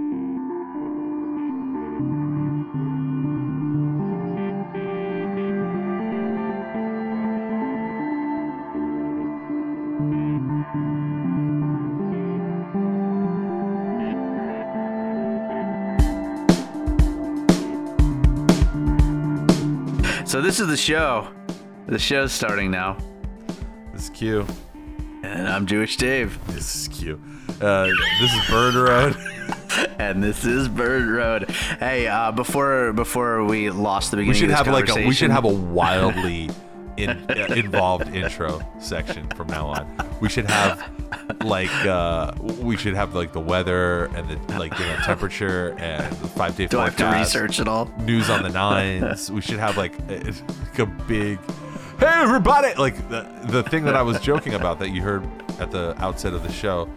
So this is the show. The show's starting now, This is Q. and I'm Jewish Dave, This is Q. Uh, this is Bird Road. and this is Bird Road. Hey, uh, before before we lost the beginning, We should have like a we should have a wildly in, uh, involved intro section from now on. We should have like uh, we should have like the weather and the like you know, temperature and the five day Do I have to research it all? news on the nines. we should have like a, like a big, hey everybody! Like the the thing that I was joking about that you heard at the outset of the show.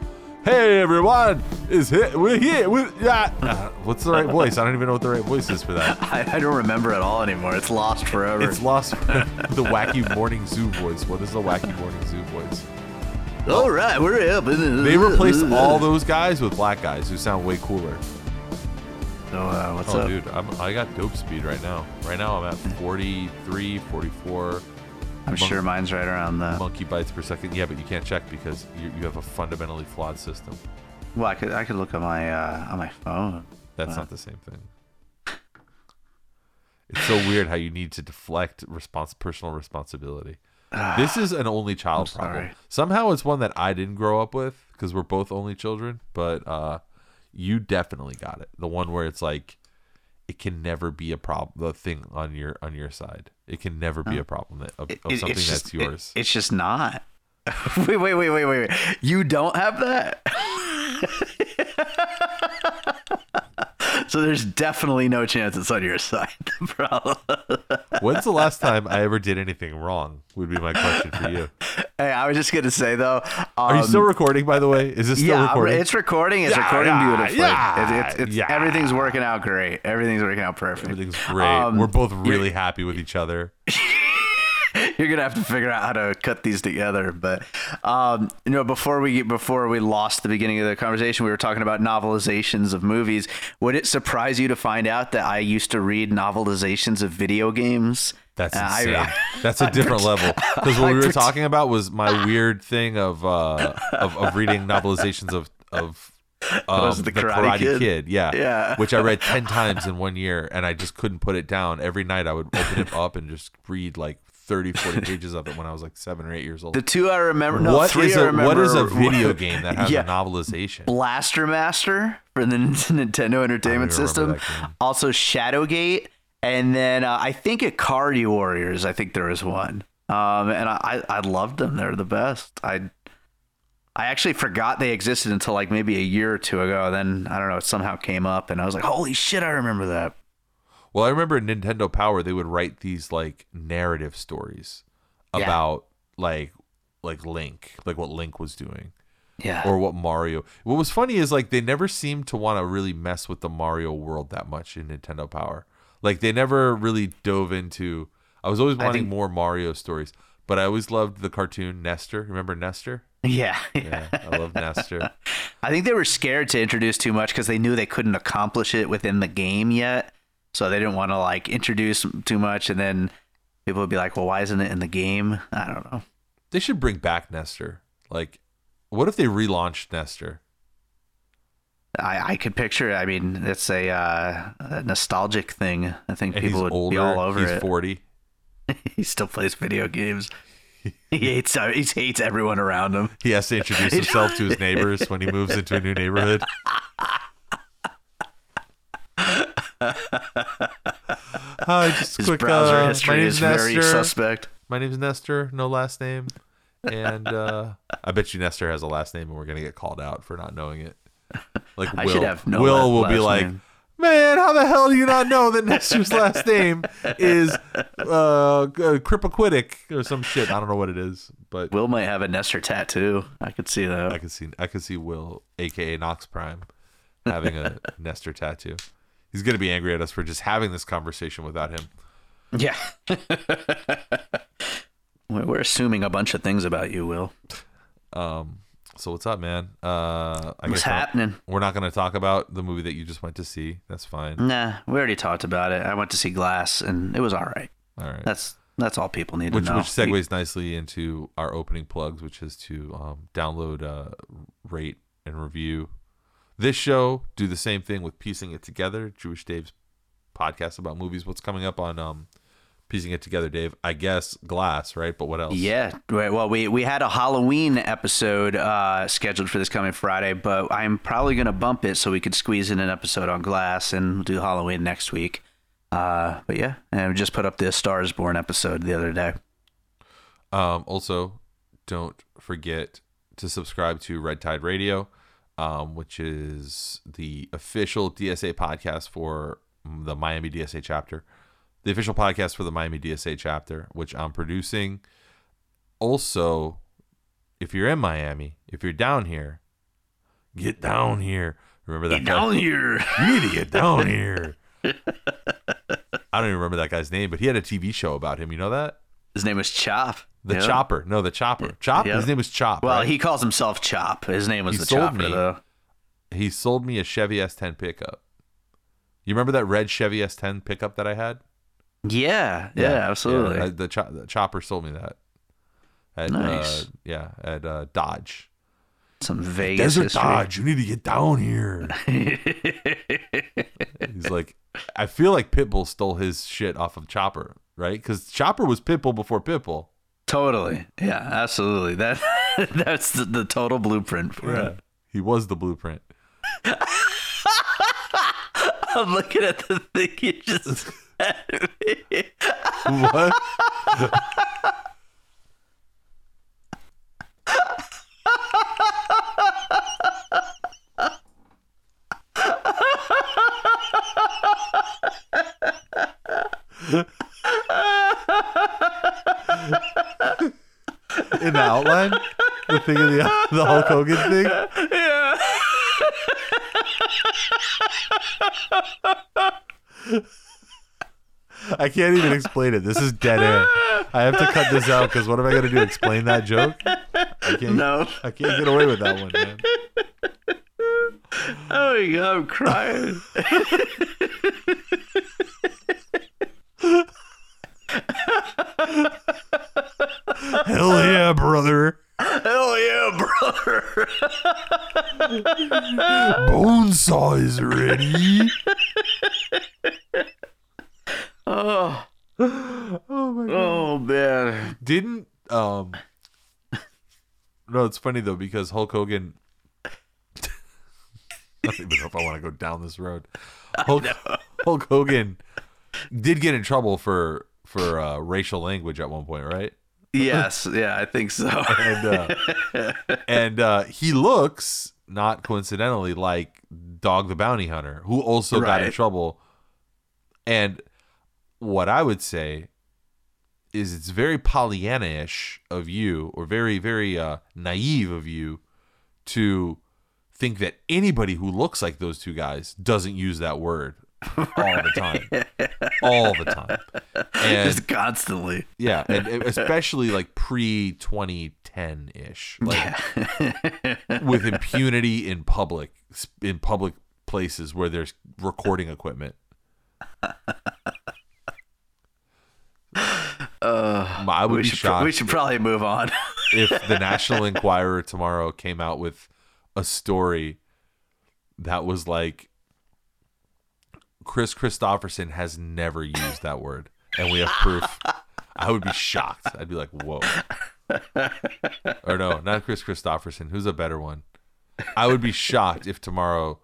Hey everyone, is here? We're here. we yeah. Uh, what's the right voice? I don't even know what the right voice is for that. I, I don't remember at all anymore. It's lost forever. It's lost. the wacky morning zoo voice. What is the wacky morning zoo voice? all right, we're up. They replaced all those guys with black guys who sound way cooler. So, uh, what's up? oh, up? dude, I'm, I got dope speed right now. Right now, I'm at 43, 44. I'm sure mine's right around that. monkey bites per second. Yeah, but you can't check because you, you have a fundamentally flawed system. Well, I could I could look on my uh, on my phone. That's not the same thing. It's so weird how you need to deflect respons- personal responsibility. this is an only child problem. sorry. Somehow it's one that I didn't grow up with because we're both only children, but uh, you definitely got it. The one where it's like it can never be a problem. The thing on your on your side, it can never be a problem that, of, of something it's that's yours. it- it's just not. wait, wait, wait, wait, wait, wait. You don't have that. so there's definitely no chance it's on your side, Problem. When's the last time I ever did anything wrong? Would be my question for you. Hey, I was just gonna say though. Are you um, still recording, by the way? Is this still yeah, recording? it's recording. It's Yeah, recording yeah, beautifully. yeah, It's- it's- it's- yeah. Everything's working out great. Everything's working out perfect. Everything's great. Um, We're both really happy with each other. You're gonna have to figure out how to cut these together. But um, you know, before we before we lost the beginning of the conversation, we were talking about novelizations of movies. Would it surprise you to find out that I used to read novelizations of video games? That's Uh, I- insane. I- That's a different level. Because what I we were talking about was my weird thing of uh, of, of reading novelizations of of um, it The Karate Kid? Yeah, Yeah. Which I read ten times in one year, and I just couldn't put it down. Every night I would open it up and just read like 30, 40 pages of it when I was like seven or eight years old. The two I remember. No, What three is I a remember. what is a video game that has Yeah. a novelization? Blaster Master for the Nintendo Entertainment System. Also Shadowgate, and then uh, I think Ikari Warriors, I think there was one. Um, and I, I loved them. They're the best. I I actually forgot they existed until like maybe a year or two ago. Then I don't know, it somehow came up, and I was like, holy shit, I remember that. Well, I remember in Nintendo Power they would write these like narrative stories Yeah. about like like Link, like what Link was doing Yeah. or what Mario. What was funny is like they never seemed to want to really mess with the Mario world that much in Nintendo Power. Like they never really dove into I was always wanting think- more Mario stories, but I always loved the cartoon Nester. Remember Nester? yeah. Yeah, I love Nester. I think they were scared to introduce too much because they knew they couldn't accomplish it within the game yet. So they didn't want to like introduce too much, and then people would be like, "Well, why isn't it in the game?" I don't know. They should bring back Nester. Like what if they relaunched Nester? I, I could picture. it. I mean, it's a, uh, a nostalgic thing. I think And people would older. be all over he's it. 40. he still plays video games. he hates. uh, He hates everyone around him. He has to introduce himself to his neighbors when he moves into a new neighborhood. Hi, just His quick. browser uh, my history name's is very Nester. suspect. My name's Nester, no last name, and uh, I bet you Nester has a last name, and we're gonna get called out for not knowing it. Like I Will, should have no Will will be like, name. man, how the hell do you not know that Nester's last name is uh, Cripaquitic or some shit? I don't know what it is, but Will might have a Nester tattoo. I could see that. I could see I could see Will, aka Knox Prime, having a Nester tattoo. He's gonna be angry at us for just having this conversation without him. Yeah. We're assuming a bunch of things about you, Will. Um, So what's up, man? Uh, I What's happening? We're not going to talk about the movie that you just went to see. That's fine. Nah, we already talked about it. I went to see Glass, and it was all right. All right. That's that's all people need which to know. which segues nicely into our opening plugs, which is to um, download, uh, rate, and review this show. Do the same thing with piecing it together. Jewish Dave's podcast about movies. What's coming up on um, piecing it together, Dave? I guess Glass, right? But what else? Yeah, right. Well, we we had a Halloween episode uh, scheduled for this coming Friday, but I'm probably gonna bump it so we could squeeze in an episode on Glass and do Halloween next week. Uh, but yeah, and we just put up the Stars Born episode the other day. Um, also, don't forget to subscribe to Red Tide Radio, um, which is the official DSA podcast for the Miami DSA chapter, the official podcast for the Miami DSA chapter, which I'm producing. Also, if you're in Miami, if you're down here, get down here. Remember that guy? Down here. You need to get down here. I don't even remember that guy's name, but he had a TV show about him. You know that? His name was Chop. The Yeah. Chopper. No, the Chopper. Chop. Yeah. His name was Chop. Well, right? he calls himself Chop. His name was He the Chopper, me. though. he sold me a Chevy S10 pickup. You remember that red Chevy S10 pickup that I had? Yeah, yeah, absolutely. Yeah, the, cho- the Chopper sold me that. At, Nice. Uh, yeah, at uh, Dodge. Some Vegas desert history. Dodge. You need to get down here. He's like, I feel like Pitbull stole his shit off of Chopper, right? Because Chopper was Pitbull before Pitbull. Totally. Yeah, absolutely. That that's the, the total blueprint for it. He was the blueprint. I'm looking at the thing you just. What? In the outline, the thing of the the Hulk Hogan thing. yeah. I can't even explain it. This is dead air. I have to cut this out because what am I gonna do? Explain that joke? I can't. No. I can't get away with that one, man. Oh my god, I'm crying. Hell yeah, brother! Hell yeah, brother. Bone saw is ready. Oh, Oh my god! oh man. Didn't um? No, it's funny though because Hulk Hogan. I don't even know if I want to go down this road. Hulk, Hulk Hogan did get in trouble for for uh, racial language at one point, right? Yes, yeah, I think so. and uh, and uh, he looks not coincidentally like Dog the Bounty Hunter, who also got in trouble. And what I would say is it's very Pollyanna-ish of you, or very very uh, naive of you, to think that anybody who looks like those two guys doesn't use that word all the time, all the time. And Just constantly. yeah, and especially like pre 2010 ish, like with impunity in public, in public places where there's recording equipment. Uh, I would we be should, shocked we should probably move on. if the National Enquirer tomorrow came out with a story that was like Kris Kristofferson has never used that word, and we have proof. I would be shocked. I'd be like, "Whoa!" Or no, not Kris Kristofferson. Who's a better one? I would be shocked if tomorrow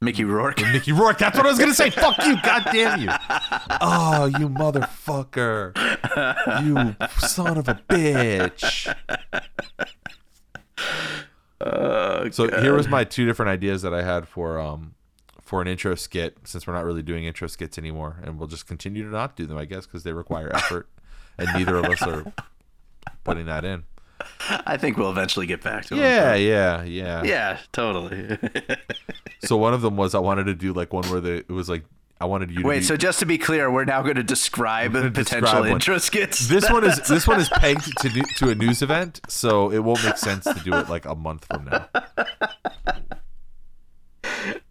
Mickey Rourke. Mickey Rourke. That's what I was gonna say. Fuck you! God damn you! Oh, you motherfucker! You son of a bitch! Oh, So here was my two different ideas that I had for um for an intro skit since we're not really doing intro skits anymore and we'll just continue to not do them I guess because they require effort and neither of us are putting that in. I think we'll eventually get back to it. Yeah, yeah, yeah. Yeah, totally. So one of them was I wanted to do like one where the it was like I wanted you to Wait, be, so just to be clear, we're now going to describe gonna potential one. intro skits. this one is this one is pegged to do, to a news event, so it won't make sense to do it like a month from now.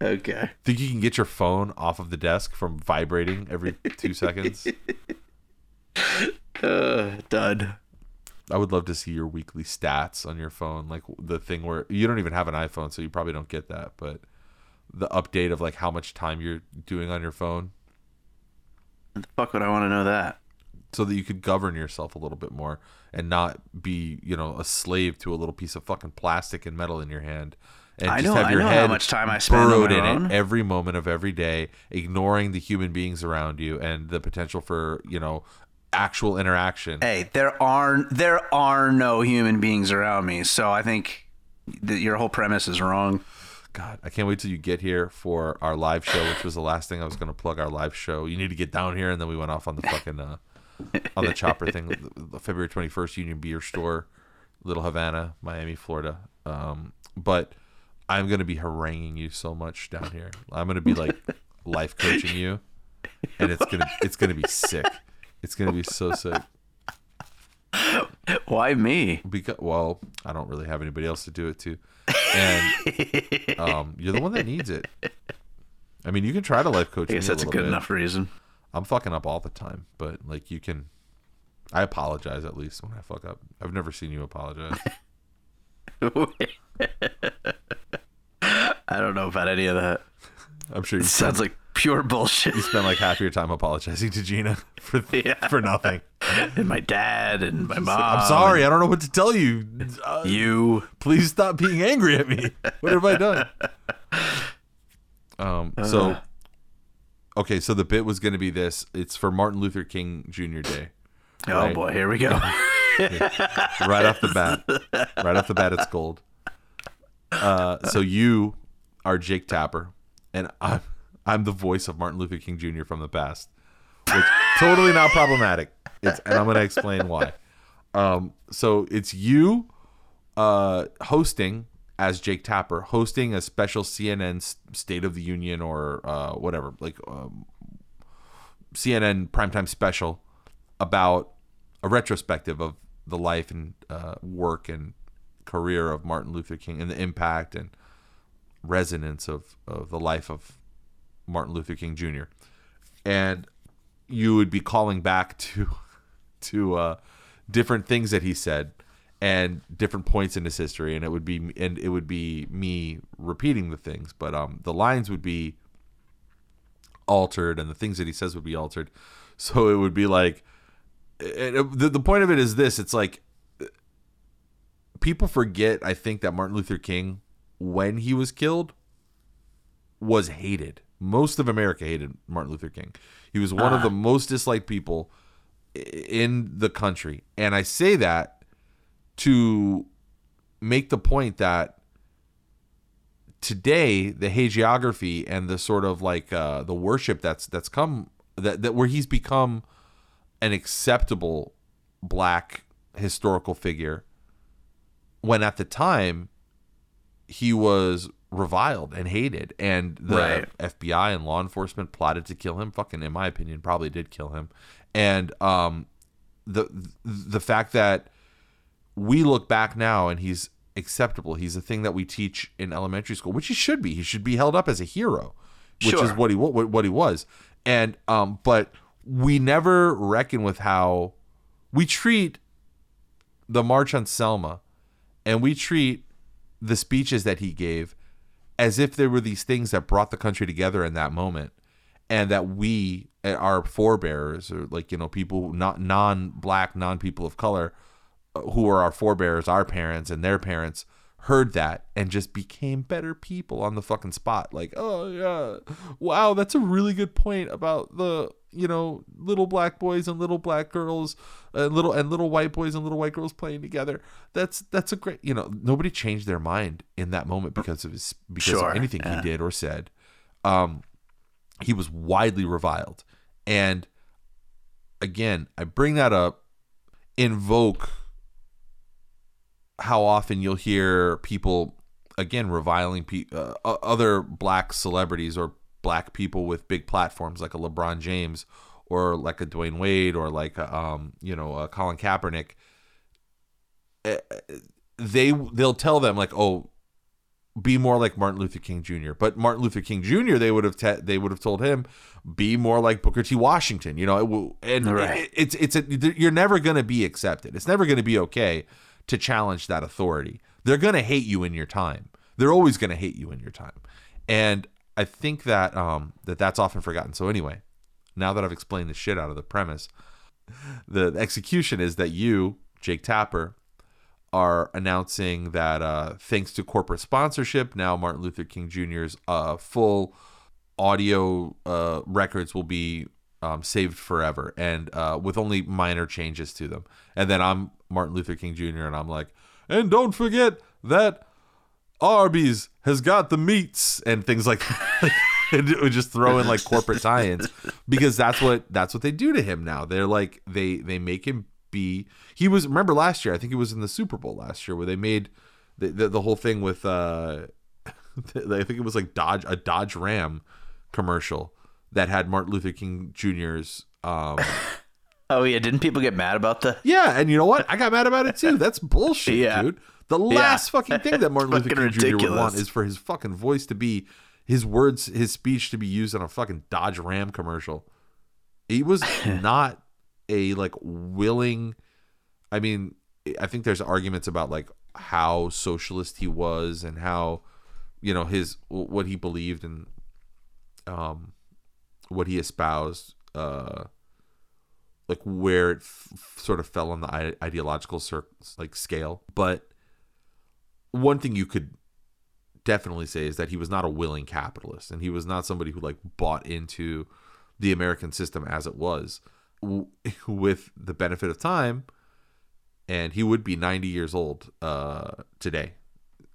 okay. Think you can get your phone off of the desk from vibrating every two seconds? Uh, done. I would love to see your weekly stats on your phone, like the thing where you don't even have an iPhone, so you probably don't get that. But the update of like how much time you're doing on your phone, the fuck would I want to know that? so that you could govern yourself a little bit more and not be, you know, a slave to a little piece of fucking plastic and metal in your hand. And I just know- have I your know how much time I spend on burrowed my in own. it every moment of every day, ignoring the human beings around you and the potential for, you know, actual interaction. Hey, there are there are no human beings around me, so I think that your whole premise is wrong. God, I can't wait till you get here for our live show, which was the last thing I was going to plug our live show. You need to get down here, and then we went off on the fucking uh, on the chopper thing, the- February twenty first, Union Beer Store, Little Havana, Miami, Florida. Um, but I'm going to be haranguing you so much down here. I'm going to be like life coaching you, and it's gonna it's gonna be sick. It's gonna be so sick. Why me? Because well, I don't really have anybody else to do it to, and um, you're the one that needs it. I mean, you can try to life coach I me guess that's a little good bit. enough reason. I'm fucking up all the time, but like you can. I apologize at least when I fuck up. I've never seen you apologize. I don't know about any of that. I'm sure you It sounds like pure bullshit. You spend like half your time apologizing to Gina for Yeah. for nothing. and my dad and my mom. I'm sorry. I don't know what to tell you. Uh, You. please stop being angry at me. What have I done? Um. So. Okay, so the bit was going to be this. It's for Martin Luther King Jr. Day. Oh boy, here we go. right off the bat. Right off the bat, it's gold. Uh, so you are Jake Tapper, and I'm I'm the voice of Martin Luther King Jr. from the past, which totally not problematic. It's, and I'm going to explain why. Um, so it's you uh, hosting as Jake Tapper, hosting a special CNN State of the Union or uh, whatever, like um, CNN primetime special about a retrospective of the life and uh, work and career of Martin Luther King and the impact and resonance of, of the life of Martin Luther King Jr. And you would be calling back to to uh, different things that he said and different points in his history, and it would be and it would be me repeating the things, but um, the lines would be altered, and the things that he says would be altered. So it would be like, it- the the point of it is this: it's like people forget. I think that Martin Luther King, when he was killed, was hated. Most of America hated Martin Luther King. He was one of the most disliked people in the country. And I say that to make the point that today the hagiography and the sort of like uh, the worship that's that's come that, that where he's become an acceptable black historical figure when at the time he was reviled and hated and the Right. FBI and law enforcement plotted to kill him. Fucking in my opinion probably did kill him. And um the the fact that we look back now and he's acceptable. He's a thing that we teach in elementary school which he should be. He should be held up as a hero which is what he what, what he was. And um but we never reckon with how we treat the march on Selma and we treat the speeches that he gave as if there were these things that brought the country together in that moment and that we uh, our forebears or like you know people not non-black non-people of color uh, who are our forebears our parents and their parents heard that and just became better people on the fucking spot. Like oh yeah. Wow that's a really good point about the you know little black boys and little black girls and little and little white boys and little white girls playing together. That's that's a great you know nobody changed their mind in that moment because of his because Sure, of anything yeah. he did or said. Um he was widely reviled. And again i bring that up invoke how often you'll hear people again reviling pe- uh, other black celebrities or black people with big platforms like a LeBron James or like a Dwyane Wade or like a, um you know a Colin Kaepernick eh, they they'll tell them like oh be more like Martin Luther King Jr. But Martin Luther King Jr. they would have te- they would have told him be more like Booker T. Washington. You know, it will, and Right. it, it's it's a, you're never going to be accepted. It's never going to be okay to challenge that authority. They're going to hate you in your time. They're always going to hate you in your time, and I think that um that that's often forgotten. So anyway, now that I've explained the shit out of the premise, the execution is that you, Jake Tapper, are announcing that uh, thanks to corporate sponsorship, now Martin Luther King Jr.'s uh, full audio uh, records will be um, saved forever and uh, with only minor changes to them. And then I'm Martin Luther King Jr. and I'm like, and don't forget that Arby's has got the meats and things like that. and it would just throw in like corporate tie-ins because that's what that's what they do to him now. They're like they they make him be. He was remember last year. I think it was in the Super Bowl last year where they made the the, the whole thing with. uh I think it was like Dodge a Dodge Ram commercial that had Martin Luther King Jr.'s. Um, Oh yeah, didn't people get mad about the? yeah, and you know what? I got mad about it too. That's bullshit, Yeah. dude. The last fucking thing that Martin Luther King Jr. would want is for his fucking voice to be, his words, his speech to be used on a fucking Dodge Ram commercial. He was not a like willing. I mean, I think there's arguments about like how socialist he was and how, you know, his what he believed and, um, what he espoused. Uh, like where it f- sort of fell on the I- ideological cir- like scale. But one thing you could definitely say is that he was not a willing capitalist, and he was not somebody who like bought into the American system as it was. W- With the benefit of time, and he would be 90 years old uh, today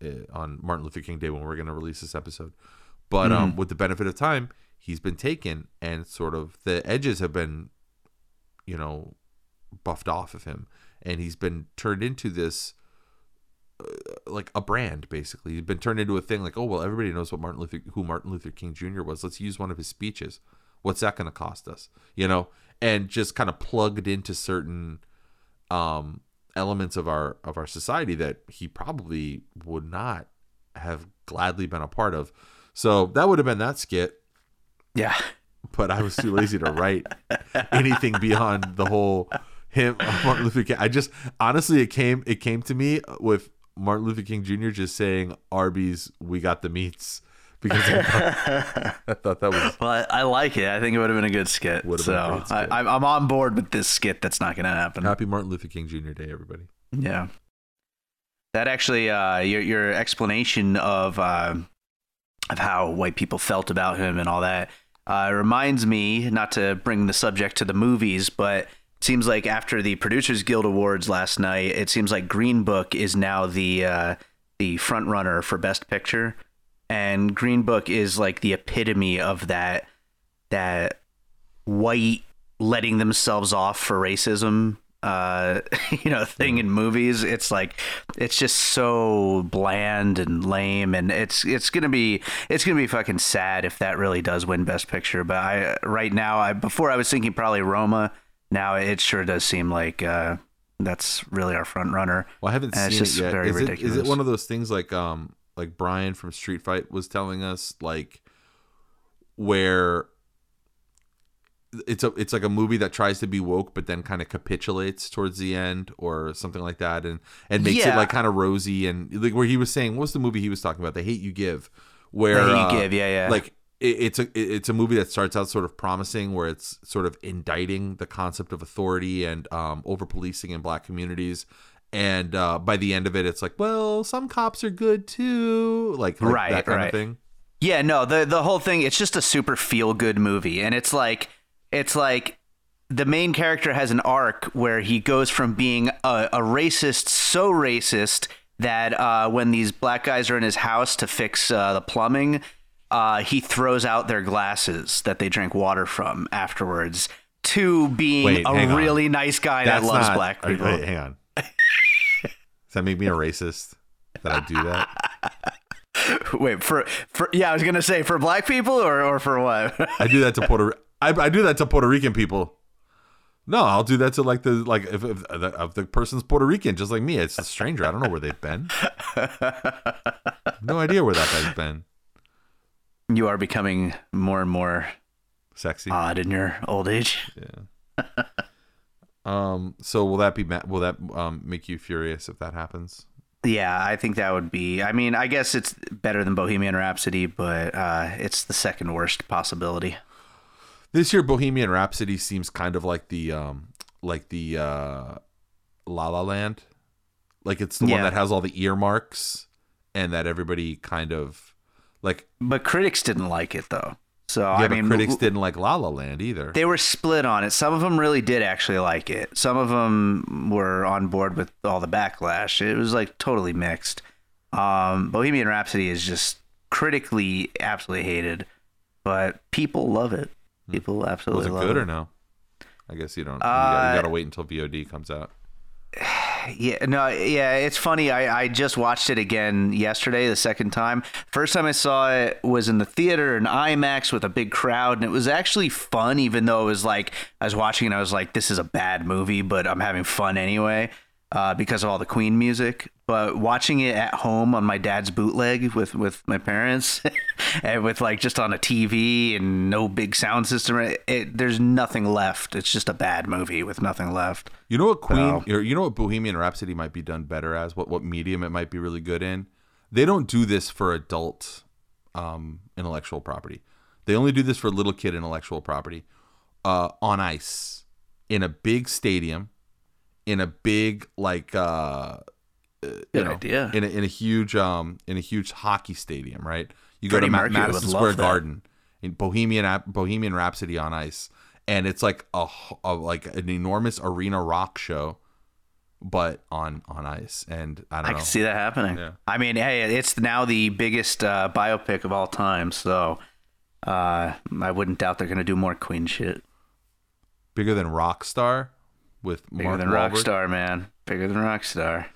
uh, on Martin Luther King Day when we're going to release this episode. But um, with the benefit of time, he's been taken, and sort of the edges have been you know, buffed off of him, and he's been turned into this uh, like a brand basically. He's been turned into a thing like, oh well, everybody knows what Martin Luther who Martin Luther King Jr. was. Let's use one of his speeches. What's that going to cost us? You know, and just kind of plugged into certain um elements of our of our society that he probably would not have gladly been a part of. So that would have been that skit Yeah. But I was too lazy to write anything beyond the whole him Martin Luther King. I just honestly it came it came to me with Martin Luther King Jr. just saying Arby's we got the meats because I thought, I thought that was Well, I, I like it. I think it would have been a good skit. Would have been a so great skit. I, I'm I'm on board with this skit. That's not going to happen. happy Martin Luther King Jr. Day everybody. Yeah. That actually, uh, your your explanation of uh, of how white people felt about him and all that uh, reminds me not to bring the subject to the movies, but it seems like after the Producers Guild Awards last night, it seems like Green Book is now the uh, the front runner for Best Picture, and Green Book is like the epitome of that that white letting themselves off for racism uh you know thing in movies it's like it's just so bland and lame and it's it's gonna be it's gonna be fucking sad if that really does win best picture but i right now i before i was thinking probably roma now it sure does seem like uh that's really our front runner Well, I haven't And it's seen just it yet. very Is it, is it one of those things like um like Brian from Street Fight was telling us like where it's a it's like a movie that tries to be woke but then kind of capitulates towards the end or something like that and and makes it like kind of rosy and like where he was saying what's the movie he was talking about the hate you give where The Hate You uh, Give, yeah, yeah. like it, it's a it- it's a movie that starts out sort of promising where it's sort of indicting the concept of authority and um, over policing in black communities and uh, by the end of it it's like well some cops are good too like, like Right, that kind right. of thing Yeah, no, the the whole thing it's just a super feel good movie and it's like it's like the main character has an arc where he goes from being a, a racist so racist that uh, when these black guys are in his house to fix uh, the plumbing, uh, he throws out their glasses that they drank water from afterwards to being Wait, a on. really nice guy that loves not- black people. wait, hang on does that make me a racist that I do that Wait for for yeah, I was gonna say for black people or or for what? I do that to Puerto. I, I do that to Puerto Rican people. No, I'll do that to like the like if, if, the, if the person's Puerto Rican, just like me. It's a stranger. I don't know where they've been. no idea where that guy's been. you are becoming more and more Sexy. odd in your old age. Yeah. um. So will that be will that um make you furious if that happens? Yeah, I think that would be. I mean, I guess it's better than Bohemian Rhapsody, but uh, it's the second worst possibility. This year, Bohemian Rhapsody seems kind of like the um like the uh, La La Land, like it's the one that has all the earmarks, and that everybody kind of like. But critics didn't like it though. So Yeah, I mean, critics didn't like La La Land either. They were split on it. Some of them really did actually like it. Some of them were on board with all the backlash. It was like totally mixed. Um, Bohemian Rhapsody is just critically absolutely hated, but people love it. People absolutely Was it good it. or no? I guess you don't. you, gotta, you Uh, gotta wait until VOD comes out. Yeah, no, yeah, it's funny. I, I just watched it again yesterday, the second time. First time I saw it was in the theater in IMAX with a big crowd, and it was actually fun, even though it was like I was watching and I was like, this is a bad movie, but I'm having fun anyway uh, because of all the Queen music. But watching it at home on my dad's bootleg with, with my parents and with like just on a TV and no big sound system, it, it, there's nothing left. It's just a bad movie with nothing left. You know what Queen? Wow. or You know what Bohemian Rhapsody might be done better as? What what medium it might be really good in? They don't do this for adult um, intellectual property. They only do this for little kid intellectual property uh, on ice in a big stadium, in a big like uh, you know, idea. in a, in a huge um in a huge hockey stadium, right? You go Freddie to Ma- Mercury Madison Square. Garden in Bohemian Bohemian Rhapsody on ice, and it's like a like an enormous arena rock show, but on on ice. And I don't I know. can see that happening. Yeah. I mean, hey, it's now the biggest uh, biopic of all time, so uh, I wouldn't doubt they're to do more Queen shit. Bigger than Rockstar with Bigger Mark than Wahlberg. Rockstar, man. Bigger than Rockstar.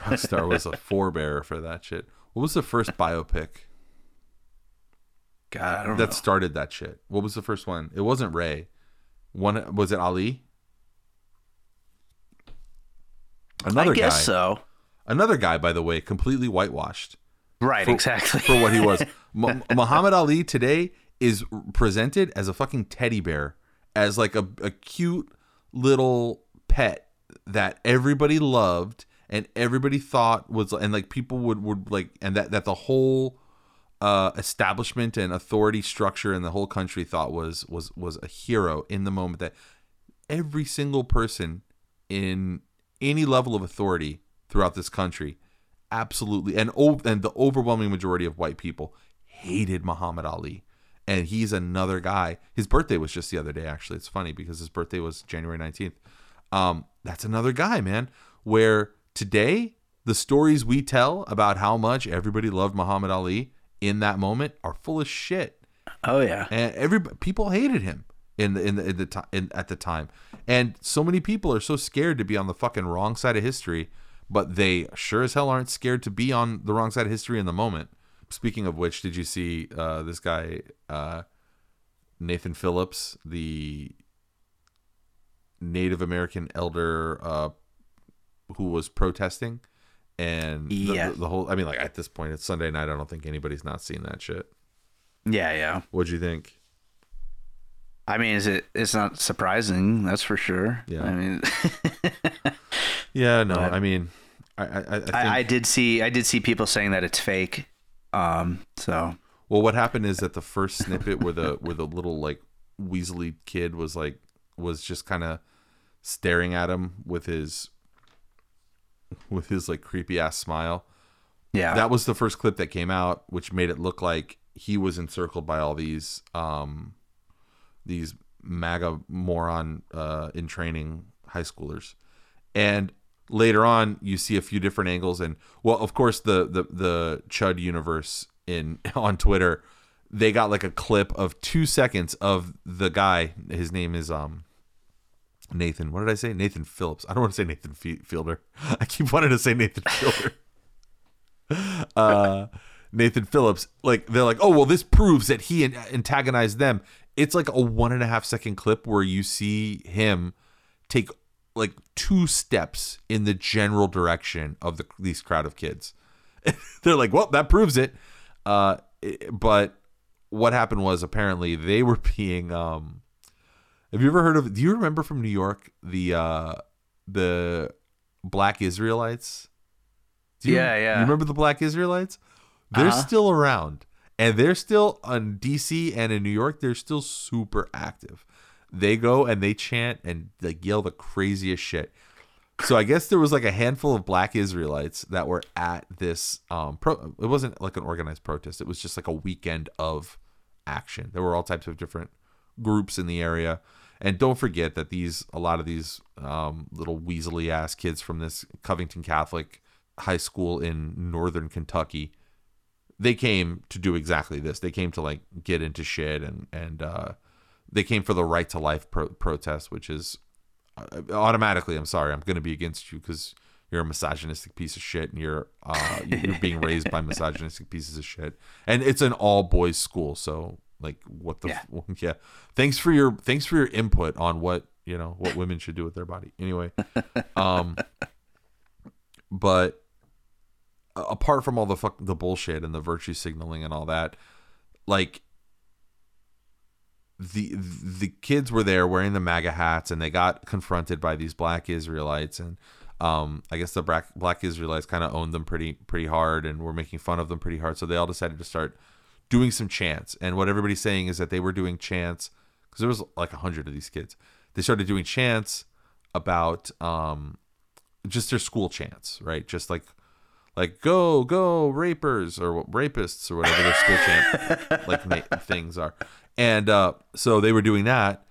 Rockstar was a forebearer for that shit. What was the first biopic God, I don't that know. started that shit? What was the first one? It wasn't Ray. One was it Ali? Another I guess guy. so. Another guy, by the way, completely whitewashed Right, for, exactly. for what he was. Mu- Muhammad Ali today is presented as a fucking teddy bear, as like a, a cute little pet that everybody loved and everybody thought was, and like people would would like, and that that the whole uh, establishment and authority structure in the whole country thought was was was a hero in the moment that every single person in any level of authority throughout this country absolutely and and the overwhelming majority of white people hated Muhammad Ali and he's another guy. His birthday was just the other day actually. It's funny because his birthday was January 19th um that's another guy man where today the stories we tell about how much everybody loved Muhammad Ali in that moment are full of shit. Oh yeah. and every people hated him in the in the, in the ti- in, at the time. And so many people are so scared to be on the fucking wrong side of history but they sure as hell aren't scared to be on the wrong side of history in the moment speaking of which did you see uh, this guy uh, nathan phillips the native american elder uh, who was protesting and the, Yeah. the, the whole i mean like at this point it's sunday night i don't think anybody's not seen that shit Yeah, yeah. what'd you think I mean, is it? It's not surprising, that's for sure. Yeah. I mean, Yeah, no, But- I mean, I, I, I think. I, I did see, I did see people saying that it's fake. Um, so. Well, what happened is that the first snippet where the where the little like Weasley kid was like was just kind of staring at him with his with his like creepy ass smile. yeah, That was the first clip that came out, which made it look like he was encircled by all these um these MAGA moron uh, in training high schoolers, and later on you see a few different angles. And well of course the the the chud universe in on twitter they got like a clip of two seconds of the guy. His name is um nathan. What did i say? Nathan phillips. I don't want to say nathan Fe- fielder. I keep wanting to say nathan fielder. Uh Nathan Phillips, like they're like, oh well, this proves that he antagonized them. It's like a one and a half second clip where you see him take like two steps in the general direction of the these crowd of kids. they're like, well, that proves it. Uh, it- but what happened was apparently they were being. Um, have you ever heard of? Do you remember from New York the uh, the Black Israelites? Do you, Yeah, yeah. You remember the Black Israelites? They're Uh-huh. still around, and they're still on DC and in New York. They're still super active. They go and they chant and like yell the craziest shit. So I guess there was like a handful of Black Israelites that were at this. Um, pro- it wasn't like an organized protest. It was just like a weekend of action. There were all types of different groups in the area. And don't forget that these a lot of these um, little weaselly ass kids from this Covington Catholic high school in northern Kentucky, they came to do exactly this. They came to like get into shit and and uh, they came for the right to life pro- protest, which is uh, automatically. I'm sorry, I'm going to be against you because you're a misogynistic piece of shit and you're uh, you're being raised by misogynistic pieces of shit. And it's an all boys school, so like what the Yeah. f- yeah. Thanks for your thanks for your input on what you know what women should do with their body. Anyway, um, but apart from all the fuck the bullshit and the virtue signaling and all that, like the the kids were there wearing the MAGA hats and they got confronted by these black Israelites and um, I guess the black black Israelites kind of owned them pretty pretty hard and were making fun of them pretty hard. So they all decided to start doing some chants. And what everybody's saying is that they were doing chants because there was like a hundred of these kids. They started doing chants about um, just their school chants, right? Just like like go go rapers or rapists or whatever their school chant like things are and uh, so they were doing that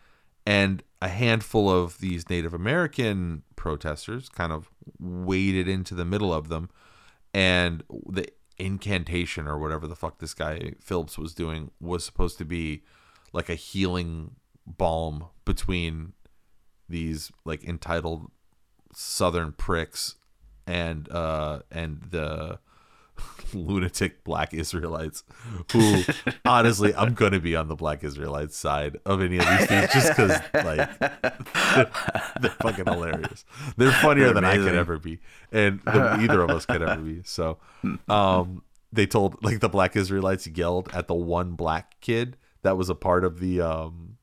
and a handful of these native american protesters kind of waded into the middle of them and the incantation or whatever the fuck this guy phillips was doing was supposed to be like a healing balm between these like entitled southern pricks and uh and the lunatic black Israelites who honestly I'm gonna be on the black Israelites side of any of these things just because like they're, they're fucking hilarious. They're funnier They're than I could ever be. And than either of us could ever be. So um they told like the black Israelites yelled at the one black kid that was a part of the um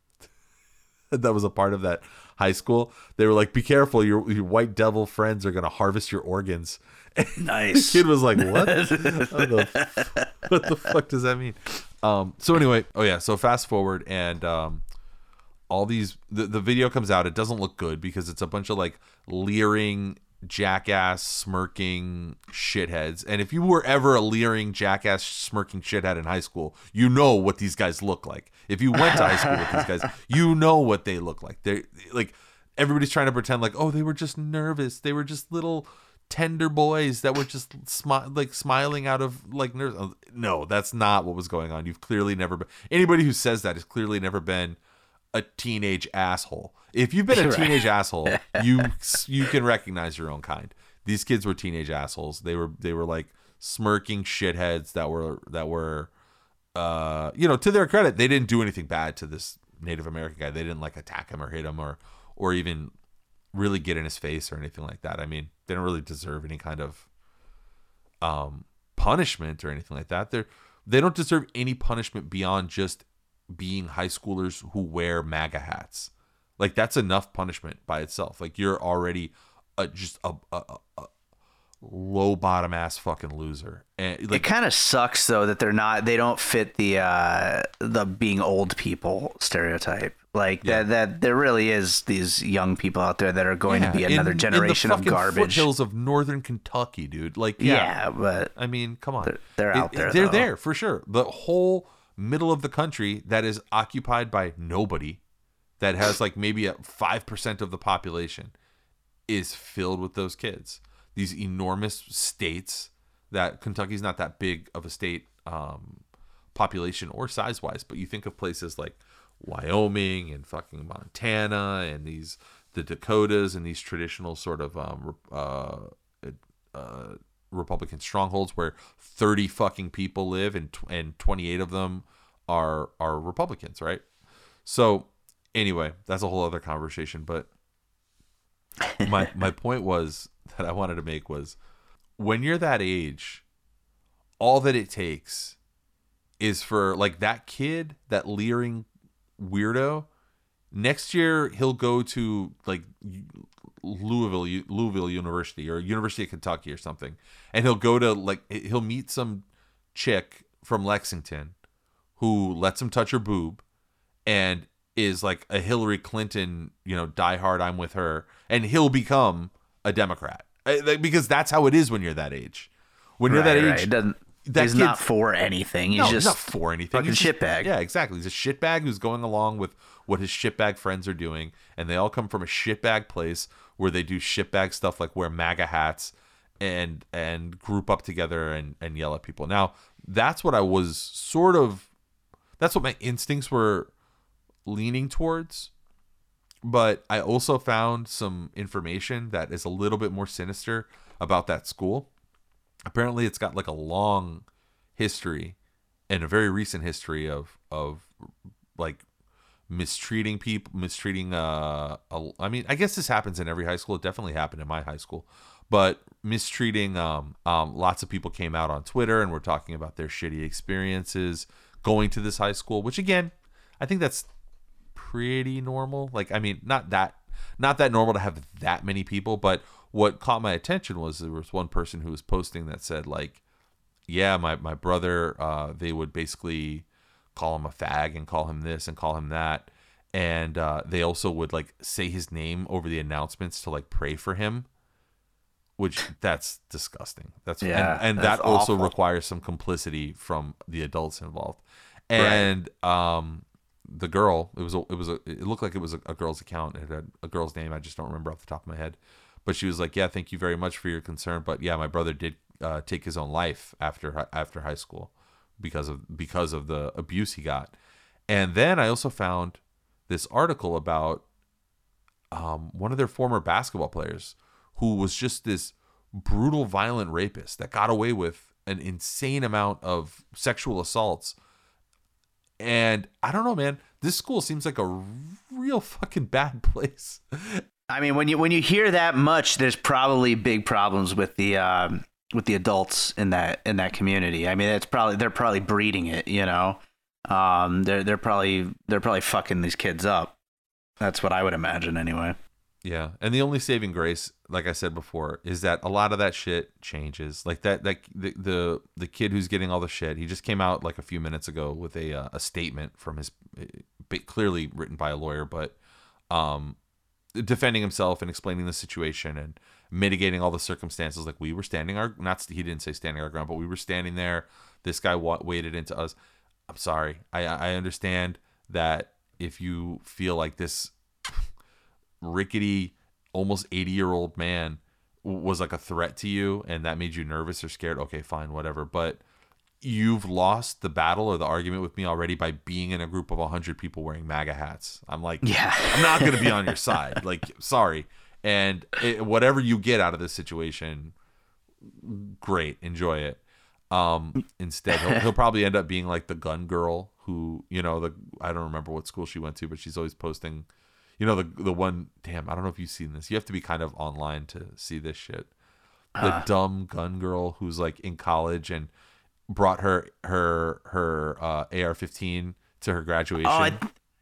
that was a part of that high school. They were like, "Be careful! Your your white devil friends are gonna harvest your organs." Nice. kid was like, "What? what, the, what the fuck does that mean?" Um. So anyway, oh yeah. So fast forward, and um, all these the the video comes out. It doesn't look good because it's a bunch of like leering jackass smirking shitheads and if you were ever a leering jackass smirking shithead in high school you know what these guys look like if you went to high school with these guys you know what they look like they're like everybody's trying to pretend like oh they were just nervous they were just little tender boys that were just smi- like smiling out of like nerves no that's not what was going on you've clearly never been anybody who says that has clearly never been a teenage asshole. If you've been a Right. teenage asshole, you you can recognize your own kind. These kids were teenage assholes. They were they were like smirking shitheads that were that were uh you know to their credit they didn't do anything bad to this Native American guy. They didn't like attack him or hit him or or even really get in his face or anything like that. I mean, they don't really deserve any kind of um punishment or anything like that. They're they don't deserve any punishment beyond just being high schoolers who wear MAGA hats. Like that's enough punishment by itself. Like you're already a, just a, a, a, low bottom ass fucking loser. And it kind of sucks though that they're not they don't fit the uh the being old people stereotype like Yeah. that that there really is these young people out there that are going yeah, to be in- another in generation of garbage Foothills of northern Kentucky, dude. Like yeah. yeah, but I mean, come on. They're- they're out there, They're though. there for sure. The whole middle of the country that is occupied by nobody, that has like maybe a five percent of the population, is filled with those kids. These enormous states that Kentucky's not that big of a state um, population or size wise, but you think of places like Wyoming and fucking Montana and these the Dakotas and these traditional sort of um, uh, uh, Republican strongholds where 30 fucking people live and tw- and 28 of them are are Republicans, right? So anyway, that's a whole other conversation, but my my point was that I wanted to make was when you're that age, all that it takes is for like that kid, that leering weirdo, next year he'll go to like Louisville Louisville University or University of Kentucky or something, and he'll go to like he'll meet some chick from Lexington who lets him touch her boob, and is like a Hillary Clinton, you know, diehard. I'm with her, and he'll become a Democrat because that's how it is when you're that age. When you're Right, that right. age, It doesn't. That he's not for anything. He's no, just he's not for anything. fucking shitbag. Yeah, exactly. He's a shitbag who's going along with what his shitbag friends are doing, and they all come from a shitbag place where they do shitbag stuff like wear MAGA hats and and group up together and and yell at people. Now, that's what I was sort of. That's what my instincts were leaning towards. But I also found some information that is a little bit more sinister about that school. Apparently, it's got like a long history and a very recent history of of like mistreating people mistreating uh a, i mean i guess this happens in every high school. It definitely happened in my high school. But mistreating um um lots of people came out on twitter and were talking about their shitty experiences going to this high school which again i think that's pretty normal. Like i mean not that not that normal to have that many people but what caught my attention was there was one person who was posting that said like yeah, my my brother, uh, they would basically call him a fag and call him this and call him that, and uh, they also would like say his name over the announcements to like pray for him, which that's disgusting. That's Yeah, and, and that's that also awful. requires some complicity from the adults involved, and um, the girl, it was a, it was a it looked like it was a, a girl's account. It had a girl's name. I just don't remember off the top of my head. But she was like, "Yeah, thank you very much for your concern, but yeah, my brother did uh, take his own life after after high school because of because of the abuse he got." And then I also found this article about um, one of their former basketball players who was just this brutal, violent rapist that got away with an insane amount of sexual assaults. And I don't know, man. This school seems like a real fucking bad place. I mean, when you when you hear that much, there's probably big problems with the um, with the adults in that in that community. I mean, it's probably they're probably breeding it. You know, um, they're they're probably they're probably fucking these kids up. That's what I would imagine, anyway. Yeah, and the only saving grace, like I said before, is that a lot of that shit changes. Like that, that the the, the kid who's getting all the shit, he just came out like a few minutes ago with a uh, a statement from his, uh, clearly written by a lawyer, but um, defending himself and explaining the situation and mitigating all the circumstances. Like we were standing our, not he didn't say standing our ground, but we were standing there. This guy wa- waded into us. I'm sorry. I I understand that if you feel like this rickety, almost 80 year old man was like a threat to you and that made you nervous or scared, okay, fine, whatever. But you've lost the battle or the argument with me already by being in a group of 100 people wearing MAGA hats. I'm like, Yeah. I'm not going to be on your side. Like, sorry. And it, whatever you get out of this situation, great, enjoy it. Um, instead, he'll, he'll probably end up being like the gun girl who, you know, the I don't remember what school she went to, but she's always posting, you know, the the one. Damn, I don't know if you've seen this. You have to be kind of online to see this shit. The dumb gun girl who's like in college and brought her her her uh, AR-15 to her graduation. Oh, I,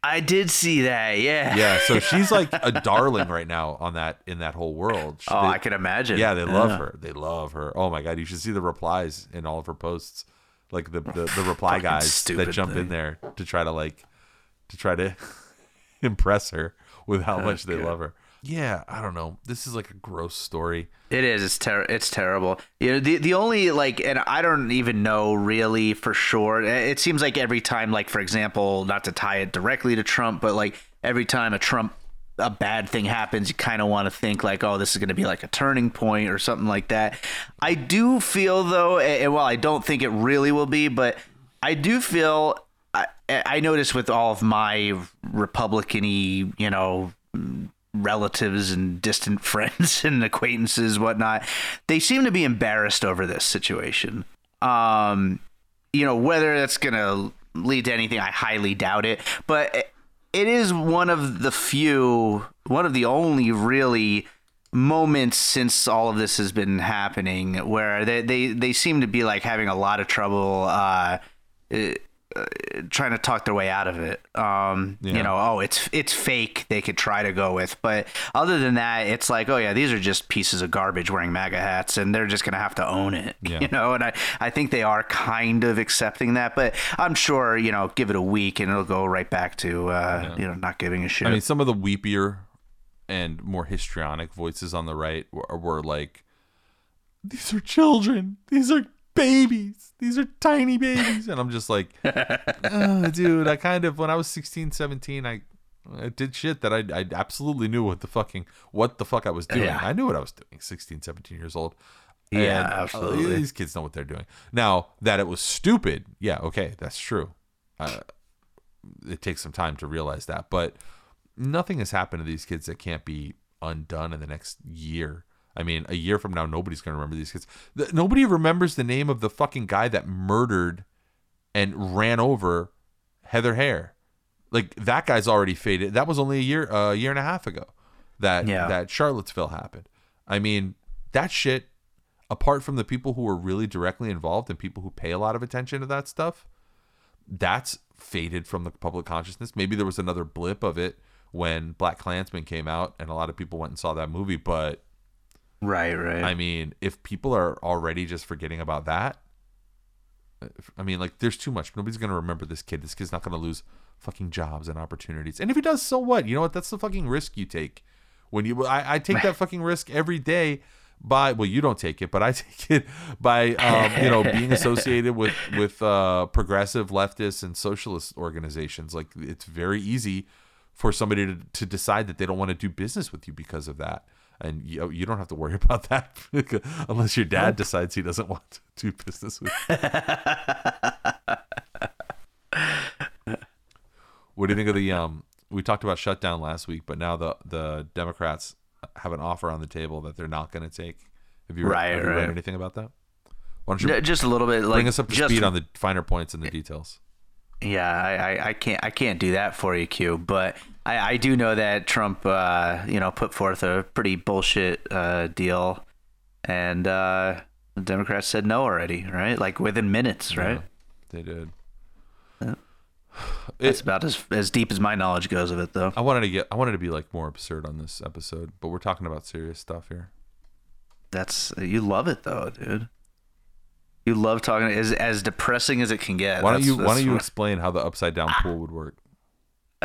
I did see that. Yeah. yeah, so she's like a darling right now on that in that whole world. She- Oh, they- I can imagine. yeah, they love her. They love her. Oh my god, you should see the replies in all of her posts. Like the the, the reply guys that jump in there to try to like to try to impress her with how much they God. love her. Yeah, I don't know. This is like a gross story. It is. It's ter- It's terrible. You know, the the only like, and I don't even know really for sure. It seems like every time, like for example, not to tie it directly to Trump, but like every time a Trump a bad thing happens, you kind of want to think like, oh, this is going to be like a turning point or something like that. I do feel though, and well, I don't think it really will be, but I do feel. I, I notice with all of my Republican-y, you know, relatives and distant friends and acquaintances, whatnot, they seem to be embarrassed over this situation. Um, you know, whether that's going to lead to anything, I highly doubt it. But it is one of the few, one of the only really moments since all of this has been happening where they, they, they seem to be like having a lot of trouble uh, uh, trying to talk their way out of it. Um, Yeah. You know, oh, it's it's fake. They could try to go with, but other than that, it's like, oh yeah, these are just pieces of garbage wearing MAGA hats, and they're just gonna have to own it. Yeah. You know, and I I think they are kind of accepting that, but I'm sure you know, give it a week and it'll go right back to uh, you know not giving a shit. I mean, some of the weepier and more histrionic voices on the right were, were like, "These are children. These are babies. These are tiny babies." And I'm just like, oh, "Dude, I kind of when I was 16, 17, I." I did shit that I, I absolutely knew what the fucking what the fuck I was doing. Yeah. I knew what I was doing. 16, 17 years old. Yeah, And, uh, absolutely. these kids know what they're doing. Now that it was stupid, yeah, okay, that's true. Uh, it takes some time to realize that, but nothing has happened to these kids that can't be undone in the next year. I mean, a year from now, nobody's going to remember these kids. The, nobody remembers the name of the fucking guy that murdered and ran over Heather Heyer. Like that guy's already faded. That was only a year, a year and a half ago that Yeah. that Charlottesville happened. I mean, that shit. Apart from the people who were really directly involved and people who pay a lot of attention to that stuff, that's faded from the public consciousness. Maybe there was another blip of it when BlacKkKlansman came out and a lot of people went and saw that movie. But right, right. I mean, if people are already just forgetting about that, I mean, like, there's too much. Nobody's going to remember this kid. This kid's not going to lose fucking jobs and opportunities. And if he does, so what? You know what? That's the fucking risk you take. When you, I, I take that fucking risk every day by, well, you don't take it, but I take it by, um, you know, being associated with, with, uh, progressive leftist and socialist organizations. Like, it's very easy for somebody to, to decide that they don't want to do business with you because of that. And you, you don't have to worry about that unless your dad decides he doesn't want to do business with you. what do you think of the um we talked about shutdown last week, but now the the Democrats have an offer on the table that they're not going to take. Have you, read, Right, have you read anything about that? Why don't you just a little bit. Like, bring us up to just, speed on the finer points and the details? Yeah, I, I, I can't I can't do that for you, Q. But I, I do know that Trump, uh, you know, put forth a pretty bullshit uh, deal, and uh, the Democrats said no already, right? Like within minutes, right? They did. That's about as as deep as my knowledge goes of it, though. I wanted to get I wanted to be like more absurd on this episode, but we're talking about serious stuff here. That's you love it though, dude. You love talking as as depressing as it can get. Why don't That's- you Why don't you explain how the upside down pool would work?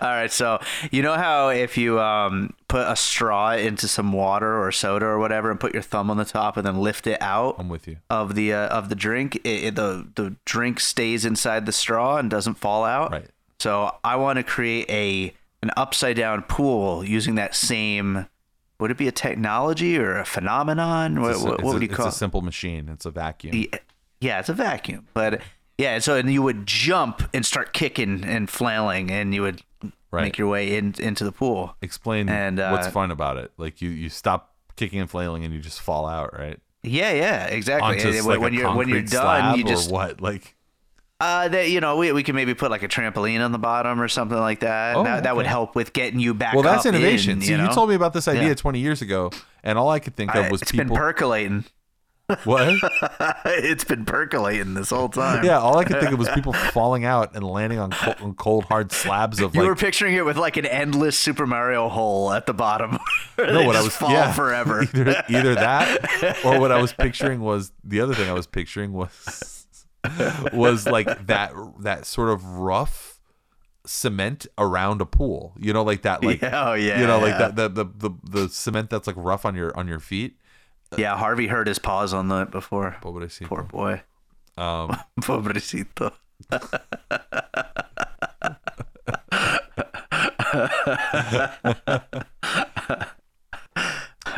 All right, so you know how if you um, put a straw into some water or soda or whatever, and put your thumb on the top, and then lift it out I'm with you. of the uh, of the drink, it, it, the the drink stays inside the straw and doesn't fall out. Right. So I want to create a an upside down pool using that same. Would it be a technology or a phenomenon? What, It's a- what, it's what a- would you it's call? a simple machine. It's a vacuum. Yeah, it's a vacuum, but yeah. So and you would jump and start kicking and flailing, and you would Right. make your way in, into the pool. Explain And, what's uh, fun about it. Like you you stop kicking and flailing and you just fall out, right? Yeah, yeah, exactly. Onto And when, like a you're when you're done, slab you just or what? Like uh that you know we we can maybe put like a trampoline on the bottom or something like that. Oh, that, that would help with getting you back. well, that's innovation. In, See, you, you, told me about this idea Yeah. 20 years ago, and all I could think of I- was it's been people. percolating. what? it's been percolating this whole time. Yeah, all I could think of was people falling out and landing on cold, on cold hard slabs of You like. were picturing it with like an endless Super Mario hole at the bottom. no, what I was fall yeah, forever. either, either that or what I was picturing was the other thing I was picturing was was like that that sort of rough cement around a pool. You know, like that like Yeah, oh, yeah, you know like that the, the the the cement that's like rough on your on your feet. yeah, Harvey hurt his paws on that before. What would I see? Poor boy. Um, Pobrecito.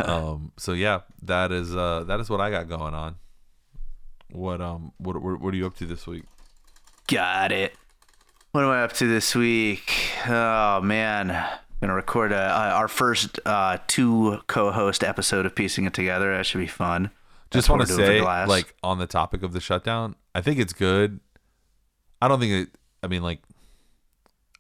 um so yeah, that is uh that is what I got going on. What um what what, what are you up to this week? Got it. What am I up to this week? Oh man. I'm Gonna record a, uh, our first uh, two co-host episode of piecing it together. That should be fun. Just want to we're doing for say, like on the topic of the shutdown, I think it's good. I don't think it. I mean, like,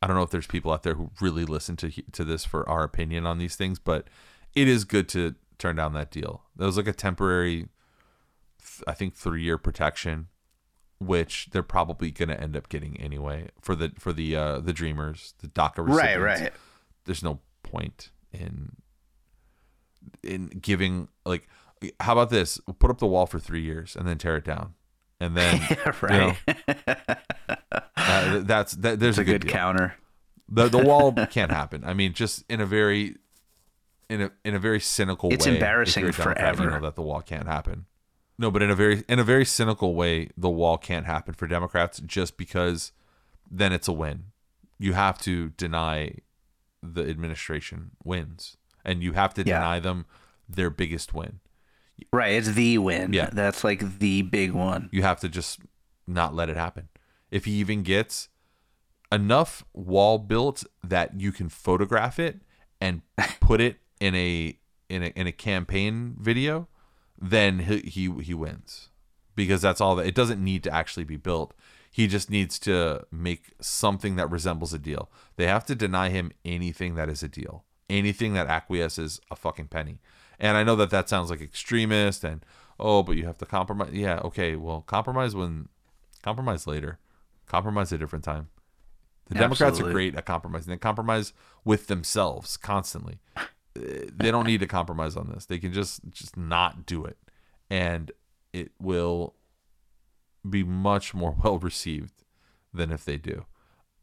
I don't know if there's people out there who really listen to to this for our opinion on these things, but it is good to turn down that deal. That was like a temporary, I think, three year protection, which they're probably going to end up getting anyway for the for the uh, the dreamers, the DACA right, recipients right. there's no point in in giving like how about this put up the wall for three years and then tear it down and then right. uh, that's that, there's It's a, a good deal. counter. the the wall can't happen i mean just in a very in a in a very cynical It's way if embarrassing you're a Democrat, forever. you know that the wall can't happen no but in a very in a very cynical way the wall can't happen for democrats just because then it's a win you have to deny the administration wins and you have to Yeah. deny them their biggest win Right, it's the win. Yeah. that's like the big one. you have to just not let it happen if he even gets enough wall built that you can photograph it and put it in a in a in a campaign video then he he, he wins. Because that's all that it doesn't need to actually be built. He just needs to make something that resembles a deal. They have to deny him anything that is a deal. Anything that acquiesces a fucking penny. And i know that that sounds like extremist and oh but you have to compromise. Yeah okay well compromise when compromise later. Compromise a different time. The democrats are great at compromising. They compromise with themselves constantly they don't need to compromise on this they can just just not do it and it will be much more well received than if they do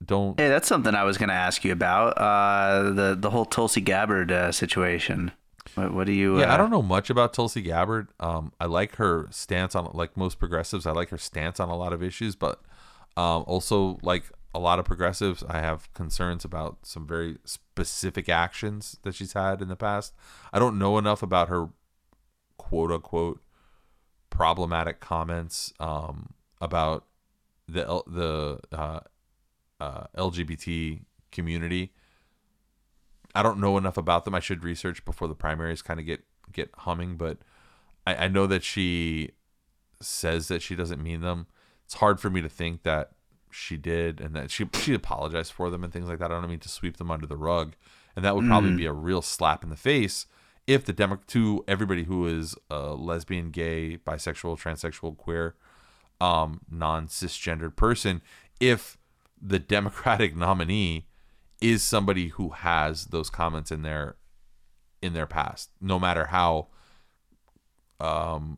don't Hey, that's something I was going to ask you about. Uh, the the whole Tulsi Gabbard uh, situation. What, what do you? Yeah, uh, I don't know much about Tulsi Gabbard. Um, I like her stance on like most progressives. I like her stance on a lot of issues, but um, also like a lot of progressives, I have concerns about some very specific actions that she's had in the past. I don't know enough about her quote unquote problematic comments um, about the the uh, uh, LGBT community. I don't know enough about them. I should research before the primaries kind of get get humming, but I, I know that she says that she doesn't mean them. It's hard for me to think that she did and that she she apologized for them and things like that. I don't mean to sweep them under the rug, and that would probably be a real slap in the face if the Demo to everybody who is a lesbian, gay, bisexual, transsexual, queer, um, non cisgendered person, if the Democratic nominee is somebody who has those comments in their in their past, no matter how um